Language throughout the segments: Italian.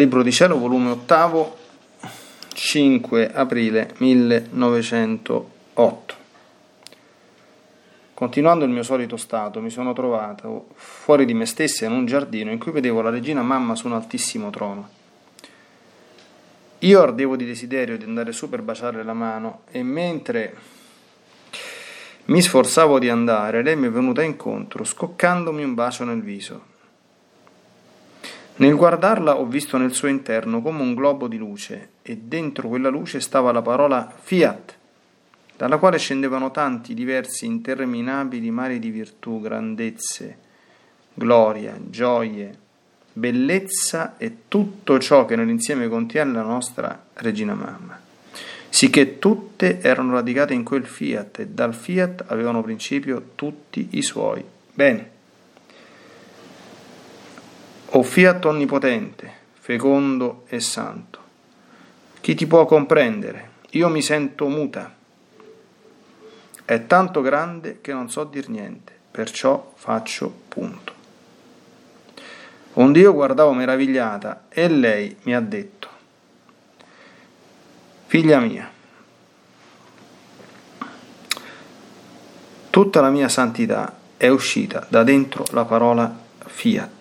Libro di Cielo, volume ottavo, 5 aprile 1908. Continuando il mio solito stato, mi sono trovato fuori di me stessa in un giardino in cui vedevo la regina mamma su un altissimo trono. Io ardevo di desiderio di andare su per baciarle la mano e mentre mi sforzavo di andare, lei mi è venuta incontro, scoccandomi un bacio nel viso. Nel guardarla ho visto nel suo interno come un globo di luce e dentro quella luce stava la parola Fiat, dalla quale scendevano tanti diversi interminabili mari di virtù, grandezze, gloria, gioie, bellezza e tutto ciò che nell'insieme contiene la nostra Regina Mamma, sicché tutte erano radicate in quel Fiat e dal Fiat avevano principio tutti i suoi beni. O Fiat onnipotente, fecondo e santo, chi ti può comprendere? Io mi sento muta. È tanto grande che non so dir niente, perciò faccio punto. Onde io guardavo meravigliata e lei mi ha detto, figlia mia, tutta la mia santità è uscita da dentro la parola fiat.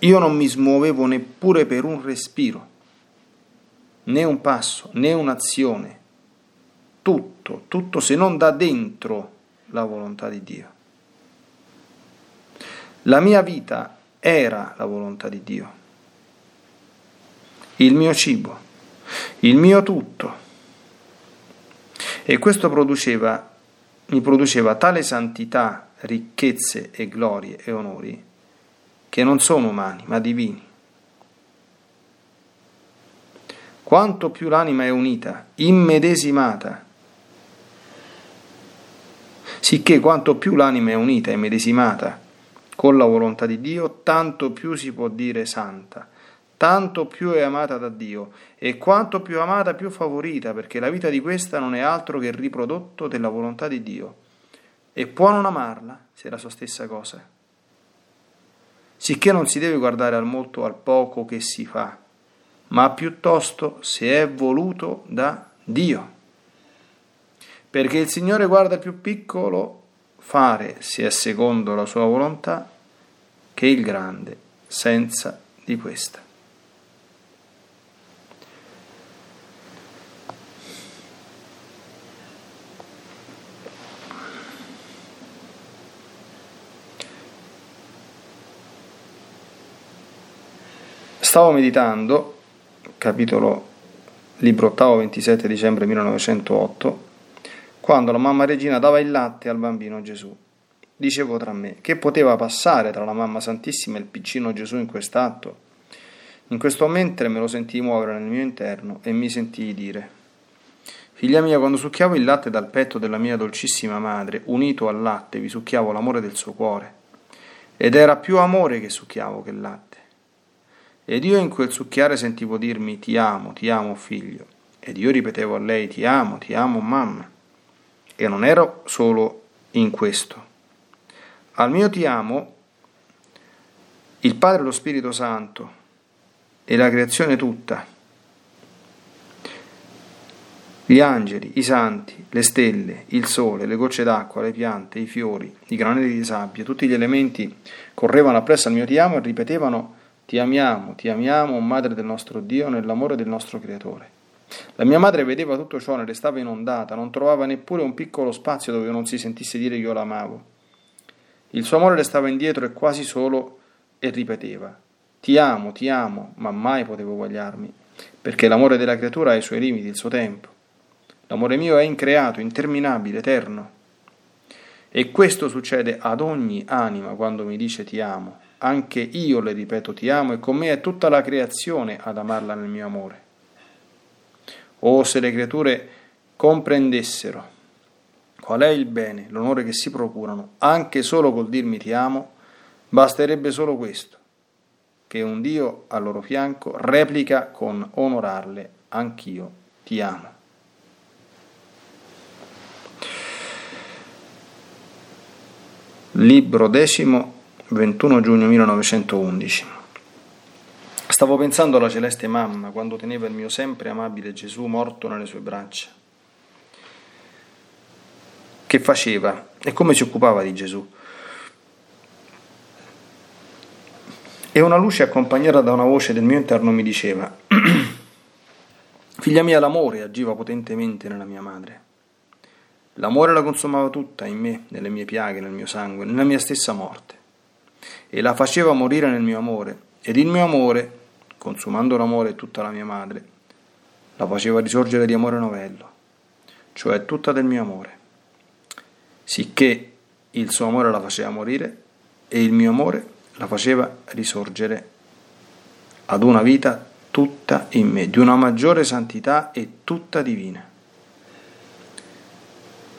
Io non mi smuovevo neppure per un respiro, né un passo, né un'azione, tutto, tutto se non da dentro la volontà di Dio. La mia vita era la volontà di Dio, il mio cibo, il mio tutto. E questo produceva, mi produceva tale santità, ricchezze e glorie e onori che non sono umani, ma divini. Quanto più l'anima è unita, immedesimata, sicché quanto più l'anima è unita e medesimata con la volontà di Dio, tanto più si può dire santa, tanto più è amata da Dio, e quanto più amata più favorita, perché la vita di questa non è altro che il riprodotto della volontà di Dio, e può non amarla se è la sua stessa cosa. Sicché non si deve guardare al molto o al poco che si fa, ma piuttosto se è voluto da Dio perché il Signore guarda il più piccolo fare, se è secondo la sua volontà, che il grande senza di questa. Stavo meditando, capitolo libro ottavo 27 dicembre 1908, quando la mamma Regina dava il latte al bambino Gesù. Dicevo tra me, che poteva passare tra la mamma Santissima e il piccino Gesù in quest'atto? In questo mentre me lo sentii muovere nel mio interno e mi sentii dire, Figlia mia, quando succhiavo il latte dal petto della mia dolcissima madre, unito al latte vi succhiavo l'amore del suo cuore, ed era più amore che succhiavo che latte. Ed io in quel succhiare sentivo dirmi ti amo, ti amo figlio, ed io ripetevo a lei ti amo, ti amo mamma. E non ero solo in questo. Al mio ti amo il Padre e lo Spirito Santo e la creazione tutta, gli angeli, i santi, le stelle, il sole, le gocce d'acqua, le piante, i fiori, i granelli di sabbia, tutti gli elementi correvano appresso al mio ti amo e ripetevano ti amiamo, ti amiamo, Madre del nostro Dio, nell'amore del nostro Creatore. La mia madre vedeva tutto ciò, ne restava inondata, non trovava neppure un piccolo spazio dove non si sentisse dire io l'amavo. Il suo amore restava indietro e quasi solo e ripeteva Ti amo, ti amo, ma mai potevo vogliarmi, perché l'amore della creatura ha i suoi limiti, il suo tempo. L'amore mio è increato, interminabile, eterno. E questo succede ad ogni anima quando mi dice ti amo. Anche io le ripeto ti amo e con me è tutta la creazione ad amarla nel mio amore. Oh, se le creature comprendessero qual è il bene, l'onore che si procurano, anche solo col dirmi ti amo, basterebbe solo questo, che un Dio al loro fianco replica con onorarle, anch'io ti amo. Libro decimo, 21 giugno 1911. Stavo pensando alla celeste mamma quando teneva il mio sempre amabile Gesù morto nelle sue braccia. Che faceva e come si occupava di Gesù. E una luce accompagnata da una voce del mio interno mi diceva, Figlia mia, l'amore agiva potentemente nella mia madre. L'amore la consumava tutta in me, nelle mie piaghe, nel mio sangue, nella mia stessa morte. E la faceva morire nel mio amore. Ed il mio amore consumando l'amore tutta la mia madre, la faceva risorgere di amore novello, cioè tutta del mio amore, sicché il suo amore la faceva morire e il mio amore la faceva risorgere ad una vita tutta in me, di una maggiore santità e tutta divina.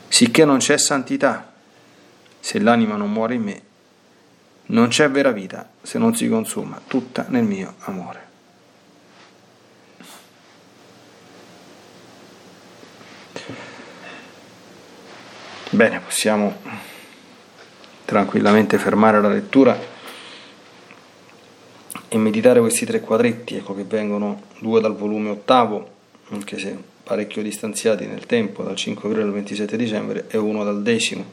Sicché non c'è santità se l'anima non muore in me, non c'è vera vita se non si consuma tutta nel mio amore. Bene, possiamo tranquillamente fermare la lettura e meditare questi tre quadretti, ecco che vengono due dal volume ottavo, anche se parecchio distanziati nel tempo, dal 5 aprile al 27 dicembre, e uno dal decimo.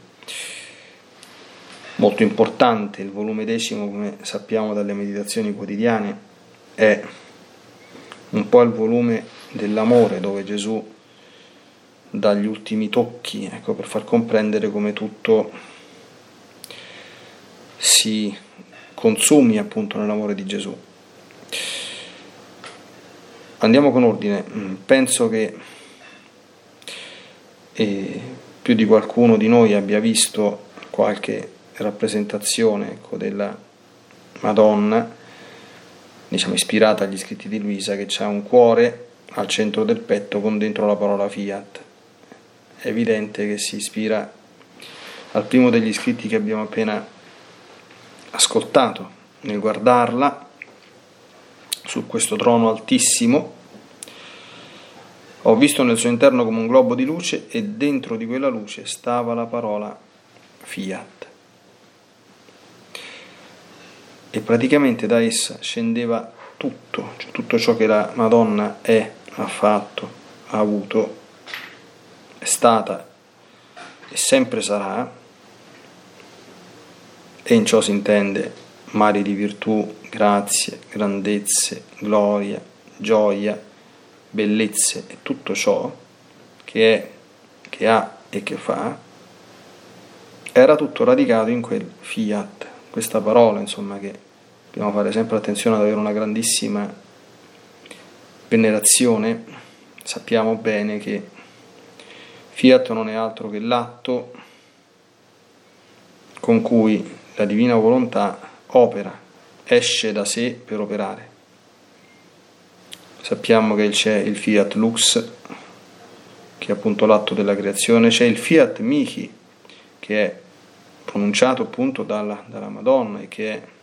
Molto importante il volume decimo, come sappiamo dalle meditazioni quotidiane, è un po' il volume dell'amore dove Gesù dagli ultimi tocchi, ecco, per far comprendere come tutto si consumi appunto nell'amore di Gesù. Andiamo con ordine, mm, penso che eh, più di qualcuno di noi abbia visto qualche rappresentazione ecco, della Madonna, diciamo ispirata agli scritti di Luisa, che ha un cuore al centro del petto con dentro la parola fiat. È evidente che si ispira al primo degli scritti che abbiamo appena ascoltato, nel guardarla su questo trono altissimo. Ho visto nel suo interno come un globo di luce e dentro di quella luce stava la parola fiat. E praticamente da essa scendeva tutto, cioè tutto ciò che la Madonna è, ha fatto, ha avuto, è stata e sempre sarà, e in ciò si intende mari di virtù, grazie, grandezze, gloria, gioia, bellezze e tutto ciò che è, che ha e che fa, era tutto radicato in quel fiat, questa parola, insomma, che dobbiamo fare sempre attenzione ad avere una grandissima venerazione. Sappiamo bene che fiat non è altro che l'atto con cui la divina volontà opera, esce da sé per operare. Sappiamo che c'è il fiat lux, che è appunto l'atto della creazione, c'è il fiat mihi, che è pronunciato appunto dalla, dalla Madonna e che è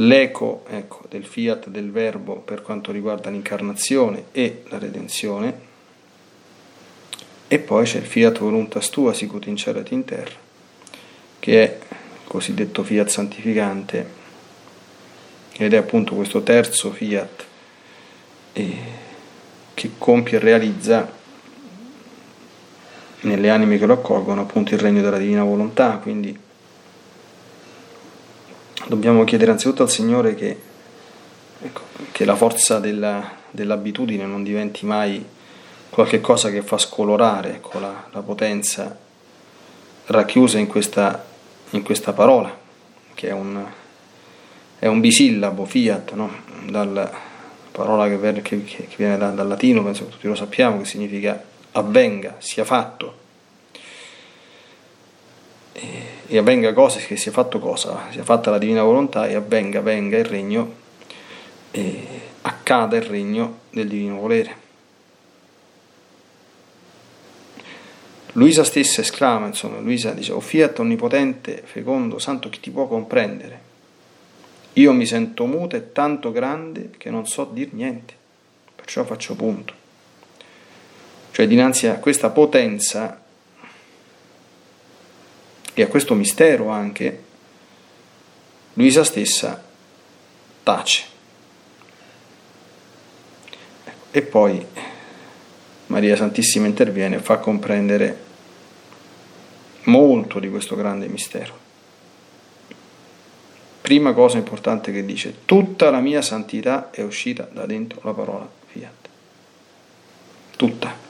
l'eco ecco, del fiat del verbo per quanto riguarda l'incarnazione e la redenzione. E poi c'è il fiat voluntas tua, sicut in cielo in terra, che è cosiddetto fiat santificante, ed è appunto questo terzo fiat eh, che compie e realizza nelle anime che lo accolgono appunto il regno della divina volontà, quindi dobbiamo chiedere anzitutto al Signore che, ecco, che la forza della, dell'abitudine non diventi mai qualche cosa che fa scolorare ecco, la, la potenza racchiusa in questa in questa parola, che è un, è un bisillabo, fiat, no? dalla parola che, che, che viene da, dal latino, penso che tutti lo sappiamo, che significa avvenga, sia fatto. E, e avvenga cosa, che sia fatto cosa, sia fatta la divina volontà e avvenga, venga il regno, e accada il regno del divino volere. Luisa stessa esclama, insomma, Luisa dice, o fiat onnipotente, fecondo, santo, chi ti può comprendere? Io mi sento muta e tanto grande che non so dir niente, perciò faccio punto. Cioè dinanzi a questa potenza e a questo mistero anche, Luisa stessa tace. E poi Maria Santissima interviene e fa comprendere molto di questo grande mistero. Prima cosa importante che dice, tutta la mia santità è uscita da dentro la parola fiat. Tutta.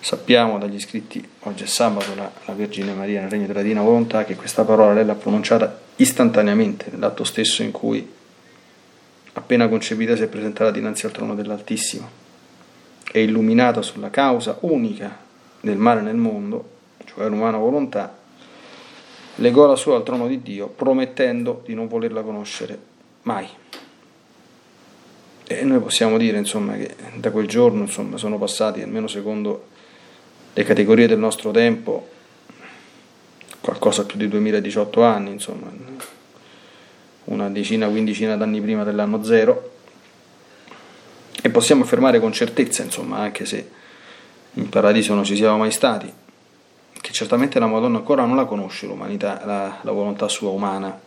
Sappiamo dagli scritti, oggi è sabato, la, la Vergine Maria nel regno della Divina Volontà, che questa parola lei l'ha pronunciata istantaneamente, nell'atto stesso in cui, appena concepita, si è presentata dinanzi al trono dell'Altissimo è illuminata sulla causa unica del male nel mondo, cioè l'umana volontà, legò la sua al trono di Dio promettendo di non volerla conoscere mai. E noi possiamo dire insomma, che da quel giorno insomma, sono passati, almeno secondo le categorie del nostro tempo, qualcosa più di 2018 anni, insomma, una decina, quindicina d'anni prima dell'anno zero e possiamo affermare con certezza, insomma, anche se in paradiso non ci siamo mai stati, che certamente la Madonna ancora non la conosce l'umanità, la, la volontà sua umana.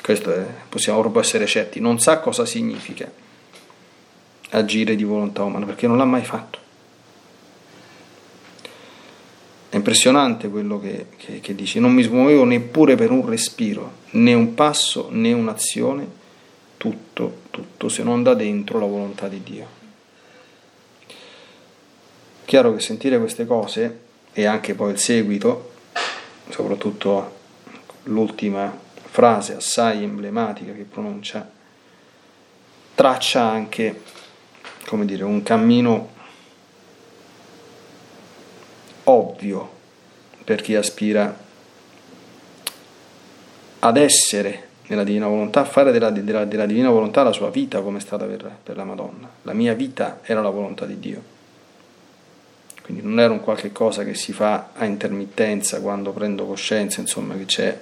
Questo è, possiamo proprio essere certi, non sa cosa significa agire di volontà umana, perché non l'ha mai fatto. È impressionante quello che, che, che dice, non mi smuovevo neppure per un respiro, né un passo né un'azione tutto, tutto, se non da dentro la volontà di Dio. Chiaro che sentire queste cose e anche poi il seguito, soprattutto l'ultima frase assai emblematica che pronuncia, traccia anche, come dire, un cammino ovvio per chi aspira ad essere nella divina volontà, a fare della, della- della divina volontà la sua vita come è stata per, per la Madonna. La mia vita era la volontà di Dio. Quindi non era un qualche cosa che si fa a intermittenza quando prendo coscienza, insomma, che c'è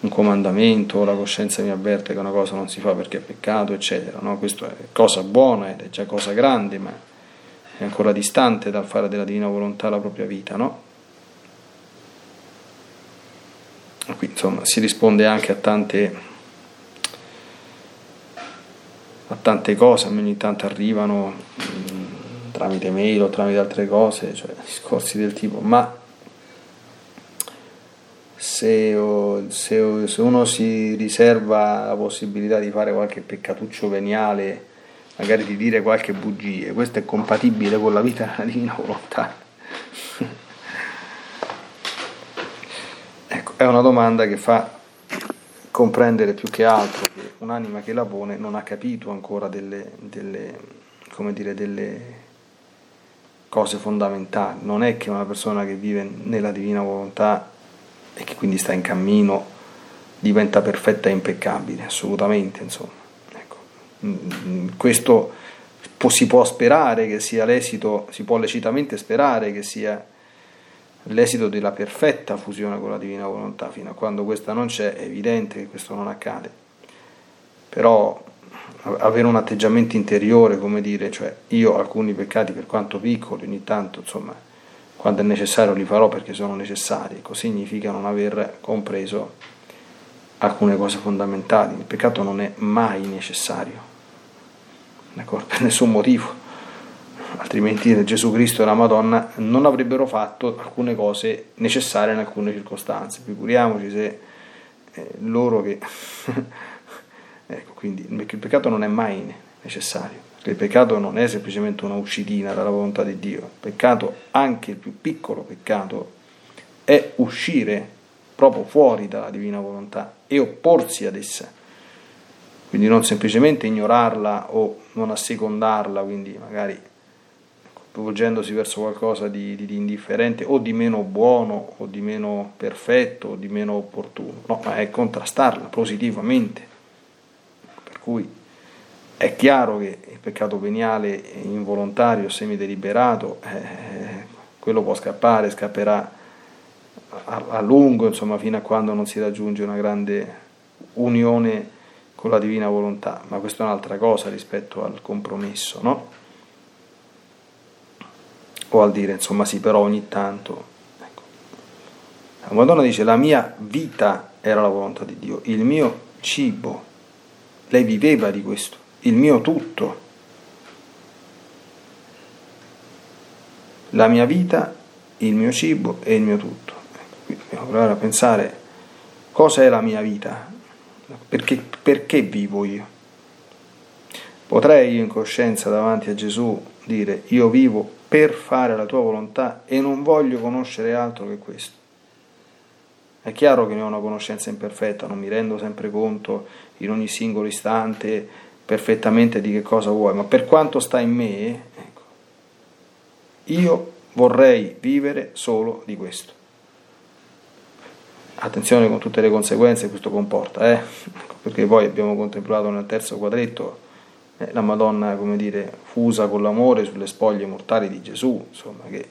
un comandamento o la coscienza mi avverte che una cosa non si fa perché è peccato, eccetera. No? Questo è cosa buona ed è già cosa grande, ma è ancora distante dal fare della divina volontà la propria vita, no? Qui, insomma, si risponde anche a tante, a tante cose, ogni tanto arrivano mh, tramite mail o tramite altre cose, cioè discorsi del tipo, ma se, se se uno si riserva la possibilità di fare qualche peccatuccio veniale, magari di dire qualche bugie, questo è compatibile con la vita della divina volontà? Ecco, è una domanda che fa comprendere più che altro che un'anima che la pone non ha capito ancora delle, delle, dire, delle cose fondamentali. Non è che una persona che vive nella divina volontà e che quindi sta in cammino diventa perfetta e impeccabile, assolutamente, insomma. Questo può- si può sperare che sia l'esito, si può lecitamente sperare che sia l'esito della perfetta fusione con la divina volontà, fino a quando questa non c'è è evidente che questo non accade. Però avere un atteggiamento interiore, come dire, cioè io alcuni peccati per quanto piccoli, ogni tanto, insomma, quando è necessario li farò perché sono necessari, ecco, significa non aver compreso alcune cose fondamentali. Il peccato non è mai necessario, d'accordo? per nessun motivo altrimenti Gesù Cristo e la Madonna non avrebbero fatto alcune cose necessarie in alcune circostanze. Figuriamoci se eh, loro che... ecco, quindi il peccato non è mai necessario, perché il peccato non è semplicemente una uscitina dalla volontà di Dio, il peccato, anche il più piccolo peccato, è uscire proprio fuori dalla divina volontà e opporsi ad essa. Quindi non semplicemente ignorarla o non assecondarla, quindi magari volgendosi verso qualcosa di, di- di indifferente o di meno buono o di meno perfetto o di meno opportuno, no, ma è contrastarla positivamente. Per cui è chiaro che il peccato veniale involontario, semideliberato, eh, quello può scappare, scapperà a, a lungo, insomma, fino a quando non si raggiunge una grande unione con la divina volontà, ma questa è un'altra cosa rispetto al compromesso, no? o al dire insomma sì però ogni tanto ecco. la Madonna dice la mia vita era la volontà di Dio il mio cibo lei viveva di questo il mio tutto la mia vita il mio cibo e il mio tutto ecco, provare a pensare cosa è la mia vita perché, perché vivo io potrei io in coscienza davanti a Gesù dire io vivo per fare la tua volontà e non voglio conoscere altro che questo. È chiaro che ne ho una conoscenza imperfetta, non mi rendo sempre conto in ogni singolo istante perfettamente di che cosa vuoi, ma per quanto sta in me, ecco, io vorrei vivere solo di questo. Attenzione con tutte le conseguenze che questo comporta, eh? perché poi abbiamo contemplato nel terzo quadretto eh, la Madonna, come dire, fusa con l'amore sulle spoglie mortali di Gesù, insomma, che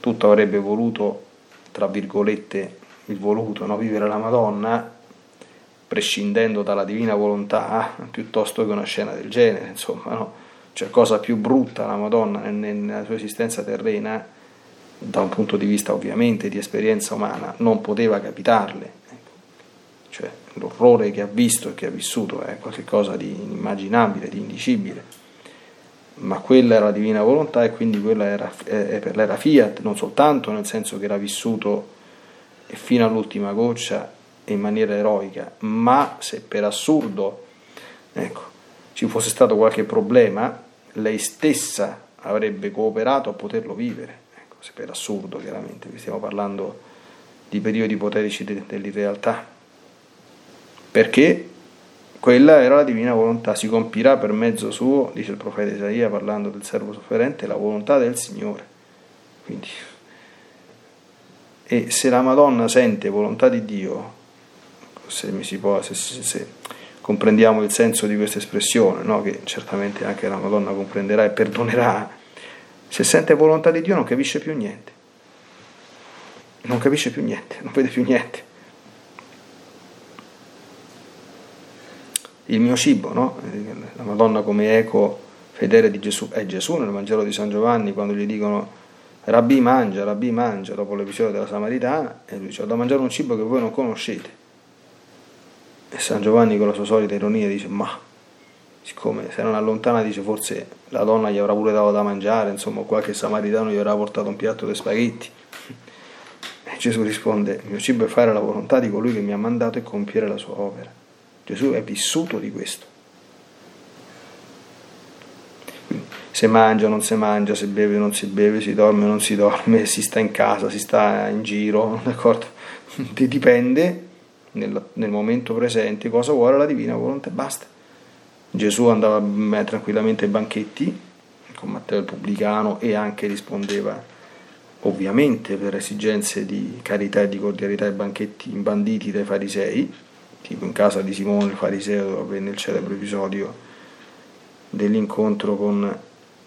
tutto avrebbe voluto, tra virgolette, il voluto, no? vivere la Madonna, prescindendo dalla divina volontà, piuttosto che una scena del genere, insomma, no? Cioè, cosa più brutta la Madonna nella sua esistenza terrena, da un punto di vista ovviamente di esperienza umana, non poteva capitarle. Cioè, l'orrore che ha visto e che ha vissuto è qualcosa di inimmaginabile, di indicibile. Ma quella era la divina volontà e quindi quella era, eh, per lei era fiat, non soltanto nel senso che era vissuto fino all'ultima goccia in maniera eroica, ma se per assurdo ecco, ci fosse stato qualche problema, lei stessa avrebbe cooperato a poterlo vivere. Per assurdo, chiaramente, stiamo parlando di periodi ipoterici de- dell'irrealtà perché quella era la divina volontà, si compirà per mezzo suo, dice il profeta Isaia parlando del servo sofferente, la volontà del Signore. Quindi, e se la Madonna sente volontà di Dio, se, può, se, se- se comprendiamo il senso di questa espressione, no? che certamente anche la Madonna comprenderà e perdonerà, se sente volontà di Dio non capisce più niente, non capisce più niente, non vede più niente. Il mio cibo, no? la Madonna come eco fedele di Gesù, è Gesù nel Vangelo di San Giovanni quando gli dicono Rabbi mangia, Rabbi mangia, dopo l'episodio della Samaritana, e lui dice ho da mangiare un cibo che voi non conoscete. E San Giovanni con la sua solita ironia dice ma siccome se non allontana dice forse la donna gli avrà pure dato da mangiare, insomma qualche samaritano gli avrà portato un piatto di spaghetti. E Gesù risponde, il mio cibo è fare la volontà di colui che mi ha mandato e compiere la sua opera. Gesù è vissuto di questo. Se mangia o non si mangia, se beve o non si beve, si dorme o non si dorme, si sta in casa, si sta in giro, d'accordo? Dipende nel, nel momento presente cosa vuole la divina volontà basta. Gesù andava tranquillamente ai banchetti con Matteo il pubblicano e anche rispondeva ovviamente per esigenze di carità e di cordialità ai banchetti imbanditi dai farisei, tipo in casa di Simone il fariseo dove avvenne il celebre episodio dell'incontro con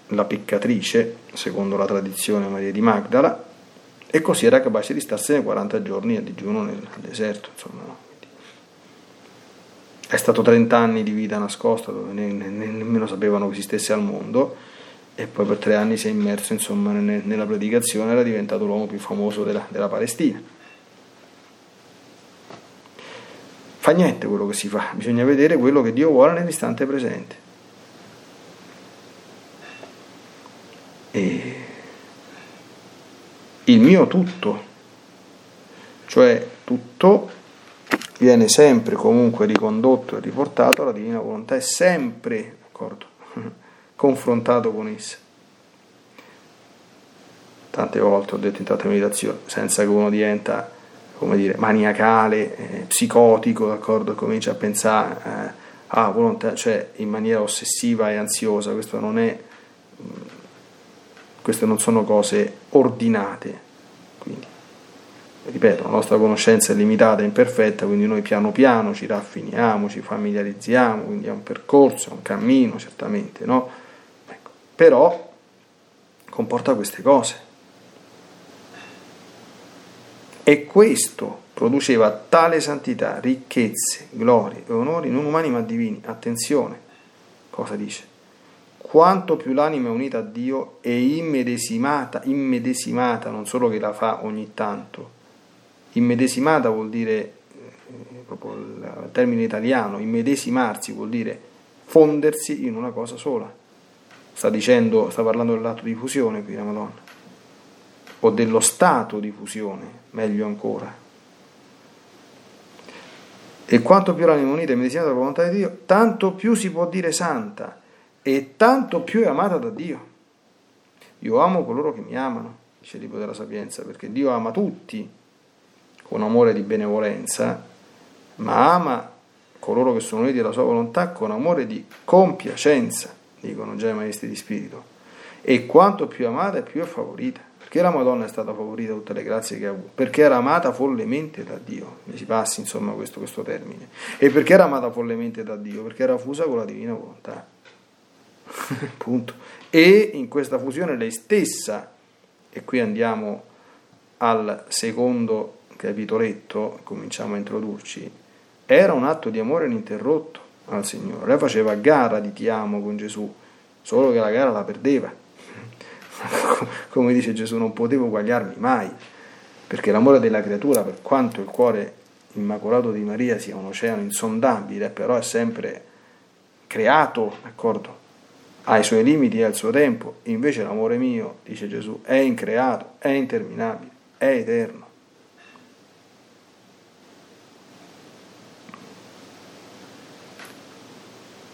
la peccatrice, secondo la tradizione Maria di Magdala, e così era capace di starsene 40 giorni a digiuno nel deserto. Insomma? È stato 30 anni di vita nascosta dove ne- ne- nemmeno sapevano che esistesse al mondo e poi per tre anni si è immerso insomma, ne- nella predicazione era diventato l'uomo più famoso della, della Palestina. Fa niente quello che si fa, bisogna vedere quello che Dio vuole nell'istante presente. E il mio tutto, cioè tutto viene sempre comunque ricondotto e riportato alla divina volontà, è sempre d'accordo, confrontato con essa. Tante volte ho detto in tante meditazioni, senza che uno diventa, come dire, maniacale, eh, psicotico, d'accordo, comincia a pensare eh, a volontà, cioè in maniera ossessiva e ansiosa, questo non è queste non sono cose ordinate. Ripeto, la nostra conoscenza è limitata e imperfetta, quindi noi piano piano ci raffiniamo, ci familiarizziamo, quindi è un percorso, è un cammino, certamente, no? Ecco, però comporta queste cose. E questo produceva tale santità, ricchezze, glorie e onori non umani ma divini. Attenzione, cosa dice? quanto più l'anima è unita a Dio e immedesimata, immedesimata, non solo che la fa ogni tanto, immedesimata vuol dire, eh, proprio il termine italiano, immedesimarsi vuol dire fondersi in una cosa sola. Sta dicendo, sta parlando dell'atto di fusione qui la Madonna, o dello stato di fusione, meglio ancora. E quanto più l'anima è unita e immedesimata alla volontà di Dio, tanto più si può dire santa e tanto più è amata da Dio. Io amo coloro che mi amano, dice il libro della Sapienza, perché Dio ama tutti con amore di benevolenza, ma ama coloro che sono uniti alla sua volontà con amore di compiacenza, dicono già i maestri di spirito. E quanto più amata più è favorita. Perché la Madonna è stata favorita da tutte le grazie che ha avuto? Perché era amata follemente da Dio, mi si passi insomma questo, questo termine. E perché era amata follemente da Dio? Perché era fusa con la divina volontà. Punto. E in questa fusione lei stessa, e qui andiamo al secondo capitoletto, cominciamo a introdurci, era un atto di amore ininterrotto al Signore. Lei faceva gara di ti amo con Gesù, solo che la gara la perdeva. Come dice Gesù, non potevo guagliarmi mai, perché l'amore della creatura, per quanto il cuore immacolato di Maria sia un oceano insondabile, però è sempre creato, d'accordo? ha i suoi limiti e ha il suo tempo, invece l'amore mio, dice Gesù, è increato, è interminabile, è eterno.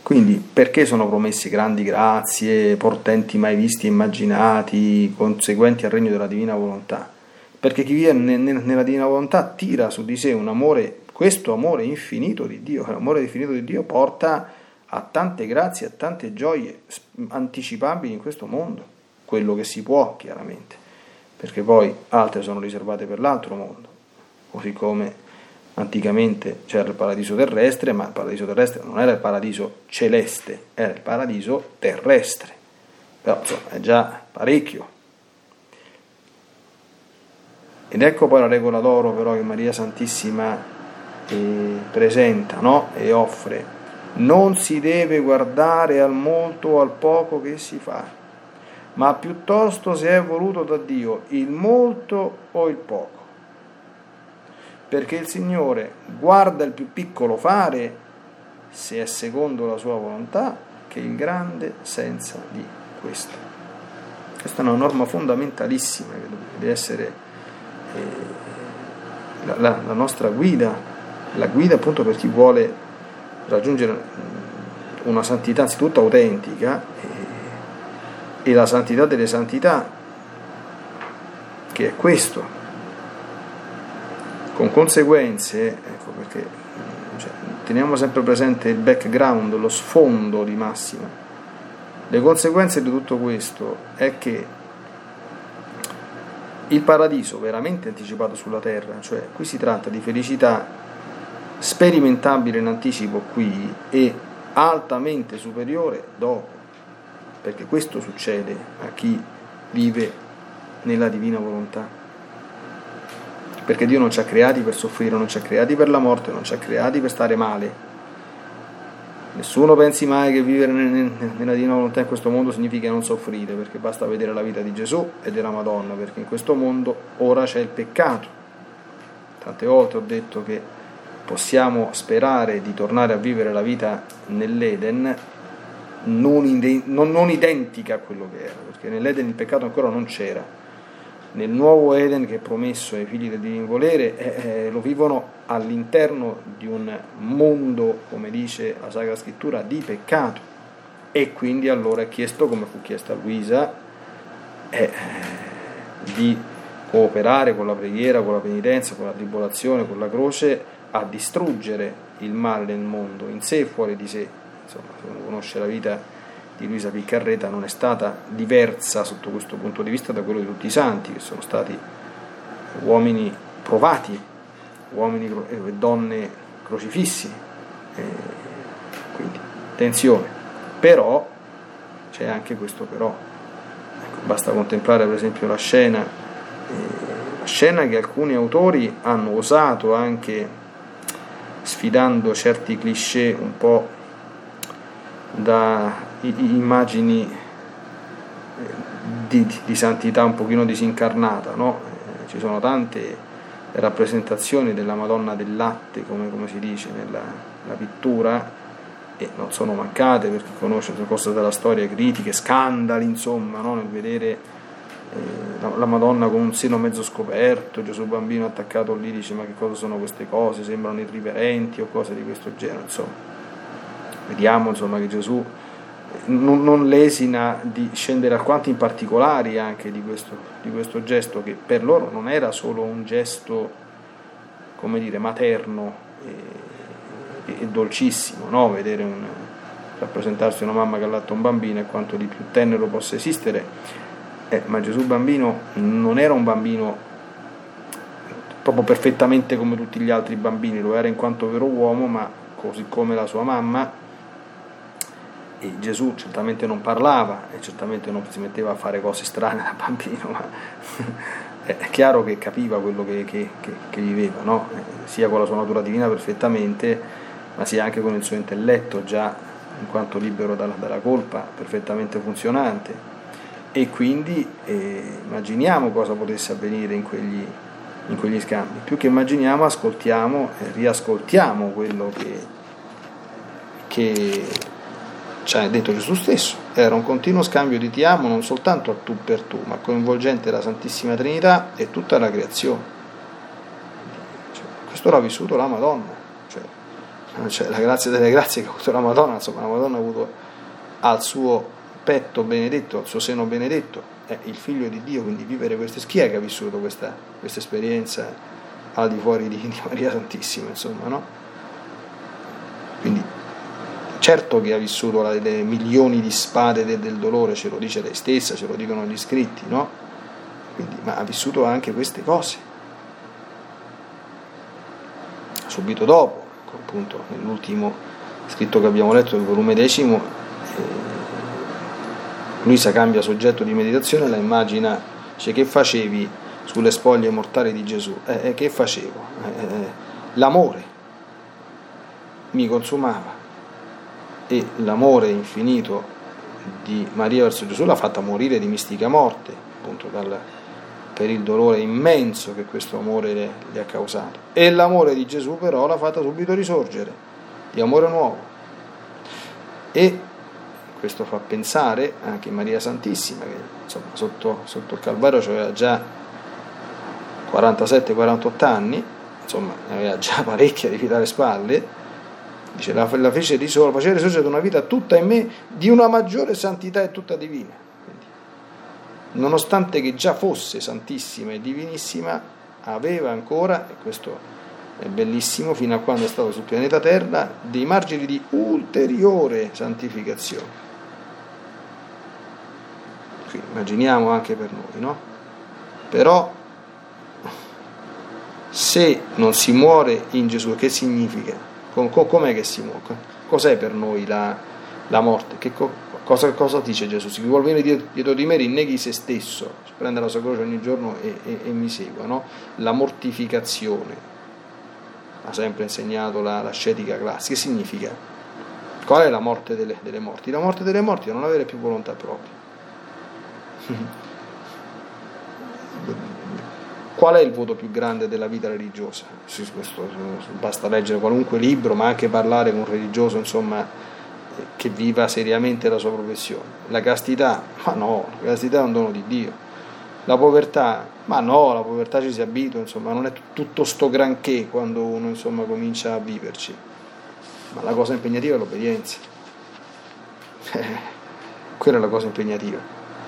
Quindi perché sono promessi grandi grazie, portenti mai visti e immaginati, conseguenti al regno della divina volontà? Perché chi viene nella divina volontà tira su di sé un amore, questo amore infinito di Dio, l'amore infinito di Dio porta a tante grazie, a tante gioie anticipabili in questo mondo, quello che si può chiaramente, perché poi altre sono riservate per l'altro mondo, così come Anticamente c'era il paradiso terrestre, ma il paradiso terrestre non era il paradiso celeste, era il paradiso terrestre. Però insomma è già parecchio. Ed ecco poi la regola d'oro però che Maria Santissima eh, presenta no? e offre. Non si deve guardare al molto o al poco che si fa, ma piuttosto se è voluto da Dio il molto o il poco. Perché il Signore guarda il più piccolo fare, se è secondo la sua volontà, che il grande senza di questo. Questa è una norma fondamentalissima che deve essere eh, la, la, nostra guida, la guida appunto per chi vuole raggiungere una santità anzitutto autentica e, e la santità delle santità, che è questo, con conseguenze, ecco perché cioè, teniamo sempre presente il background, lo sfondo di Massima. Le conseguenze di tutto questo è che il paradiso veramente anticipato sulla terra, cioè qui si tratta di felicità sperimentabile in anticipo qui e altamente superiore dopo, perché questo succede a chi vive nella divina volontà. Perché Dio non ci ha creati per soffrire, non ci ha creati per la morte, non ci ha creati per stare male. Nessuno pensi mai che vivere nella divina volontà in questo mondo significa non soffrire, perché basta vedere la vita di Gesù e della Madonna, perché in questo mondo ora c'è il peccato. Tante volte ho detto che possiamo sperare di tornare a vivere la vita nell'Eden non, non, non, identica a quello che era, perché nell'Eden il peccato ancora non c'era. Nel nuovo Eden che è promesso ai figli del divino volere eh, lo vivono all'interno di un mondo, come dice la Sacra Scrittura, di peccato. E quindi allora è chiesto, come fu chiesto a Luisa, eh, di cooperare con la preghiera, con la penitenza, con la tribolazione, con la croce a distruggere il male nel mondo, in sé e fuori di sé. Insomma, se uno conosce la vita di Luisa Piccarreta non è stata diversa sotto questo punto di vista da quello di tutti i santi, che sono stati uomini provati, uomini e donne crocifissi. E quindi attenzione. Però c'è anche questo però. Ecco, basta contemplare per esempio la scena, eh, la scena che alcuni autori hanno osato anche sfidando certi cliché un po' da immagini eh, di, di, santità un pochino disincarnata, no? Ci sono tante rappresentazioni della Madonna del latte, come, come si dice nella, nella, pittura, e non sono mancate per chi conosce le cose della storia, critiche, scandali, insomma, no? nel vedere eh, la, Madonna con un seno mezzo scoperto, Gesù bambino attaccato lì dice ma che cosa sono queste cose, sembrano irriverenti o cose di questo genere, insomma. Vediamo insomma che Gesù non, non lesina di scendere alquanto in particolari anche di questo, di questo gesto che per loro non era solo un gesto, come dire, materno e, e dolcissimo, no? vedere un, rappresentarsi una mamma che allatta un bambino e quanto di più tenero possa esistere eh, ma Gesù bambino non era un bambino proprio perfettamente come tutti gli altri bambini, lo era in quanto vero uomo, ma così come la sua mamma. E Gesù certamente non parlava e certamente non si metteva a fare cose strane da bambino, ma è chiaro che capiva quello che, che, che, che viveva, no? Eh, sia con la sua natura divina perfettamente, ma sia anche con il suo intelletto già in quanto libero dalla, dalla colpa, perfettamente funzionante e quindi eh, immaginiamo cosa potesse avvenire in quegli, in quegli, scambi. Più che immaginiamo, ascoltiamo e riascoltiamo quello che, che ci ha detto Gesù stesso. Era un continuo scambio di ti amo non soltanto a tu per tu, ma coinvolgente la Santissima Trinità e tutta la creazione. Cioè, questo l'ha vissuto la Madonna, cioè, cioè, la grazia delle grazie che ha avuto la Madonna, insomma la Madonna ha avuto al suo petto benedetto, al suo seno benedetto, è il figlio di Dio, quindi vivere questa chi è che ha vissuto questa, questa esperienza al di fuori di, di, Maria Santissima, insomma, no? Quindi certo che ha vissuto la, le milioni di spade del, del, dolore, ce lo dice lei stessa, ce lo dicono gli scritti, no? Quindi, ma ha vissuto anche queste cose. subito dopo, ecco, appunto nell'ultimo scritto che abbiamo letto, il volume decimo, eh, Luisa cambia soggetto di meditazione, la immagina, dice che facevi sulle spoglie mortali di Gesù? Eh, eh, che facevo? Eh, eh, l'amore mi consumava e l'amore infinito di Maria verso Gesù l'ha fatta morire di mistica morte, appunto dal, per il dolore immenso che questo amore le, le ha causato. E l'amore di Gesù però l'ha fatta subito risorgere, di amore nuovo. E questo fa pensare anche Maria Santissima, che insomma sotto, sotto il Calvario aveva già 47-48 anni, insomma aveva già parecchia di vita alle spalle, dice la, la fece risorgere, faceva risorgere una vita tutta in me di una maggiore santità e tutta divina. Quindi, nonostante che già fosse santissima e divinissima, aveva ancora, e questo è bellissimo, fino a quando è stato sul pianeta Terra, dei margini di ulteriore santificazione. Qui, immaginiamo anche per noi, no? Però se non si muore in Gesù, che significa? Com'è che si muove? Cos'è per noi la, la morte? Che cosa, cosa, dice Gesù? Chi vuole venire dietro, di me rinneghi se stesso, prende la sua croce ogni giorno e, e, e mi segua. No? La mortificazione ha sempre insegnato la, la scetica classica. Che significa? Qual è la morte delle, delle morti? La morte delle morti è non avere più volontà propria. Qual è il voto più grande della vita religiosa? Questo, basta leggere qualunque libro, ma anche parlare con un religioso, insomma, che viva seriamente la sua professione. La castità? Ma no, la castità è un dono di Dio. La povertà? Ma no, la povertà ci si abitua, insomma, non è tutto sto granché quando uno insomma, comincia a viverci. Ma la cosa impegnativa è l'obbedienza. Quella è la cosa impegnativa,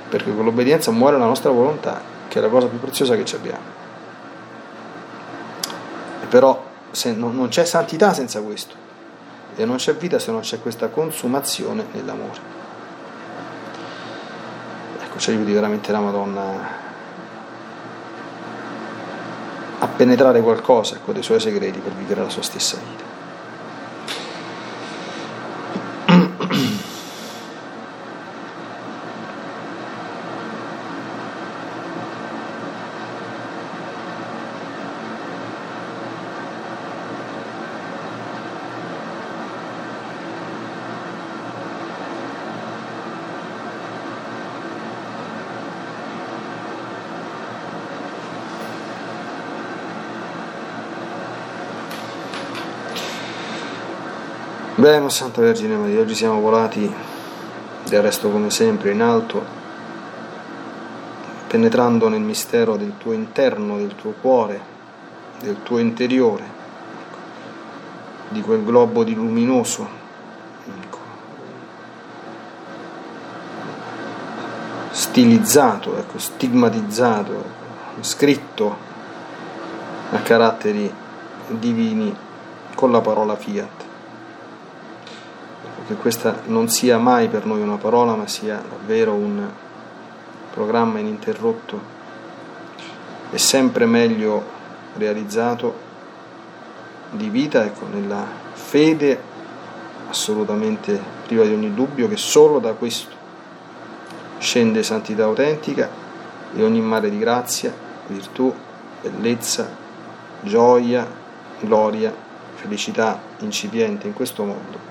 perché con l'obbedienza muore la nostra volontà, che è la cosa più preziosa che abbiamo però non, non c'è santità senza questo e non c'è vita se non c'è questa consumazione nell'amore. Ecco, ci aiuti veramente la Madonna a penetrare qualcosa ecco, dei suoi segreti per vivere la sua stessa vita. Bene, Santa Vergine Maria, oggi siamo volati del resto come sempre in alto, penetrando nel mistero del tuo interno, del tuo cuore, del tuo interiore, di quel globo di luminoso, ecco, stilizzato, ecco, stigmatizzato, scritto a caratteri divini con la parola fiat che questa non sia mai per noi una parola, ma sia davvero un programma ininterrotto e sempre meglio realizzato di vita, ecco, nella fede assolutamente priva di ogni dubbio che solo da questo scende santità autentica e ogni mare di grazia, virtù, bellezza, gioia, gloria, felicità incipiente in questo mondo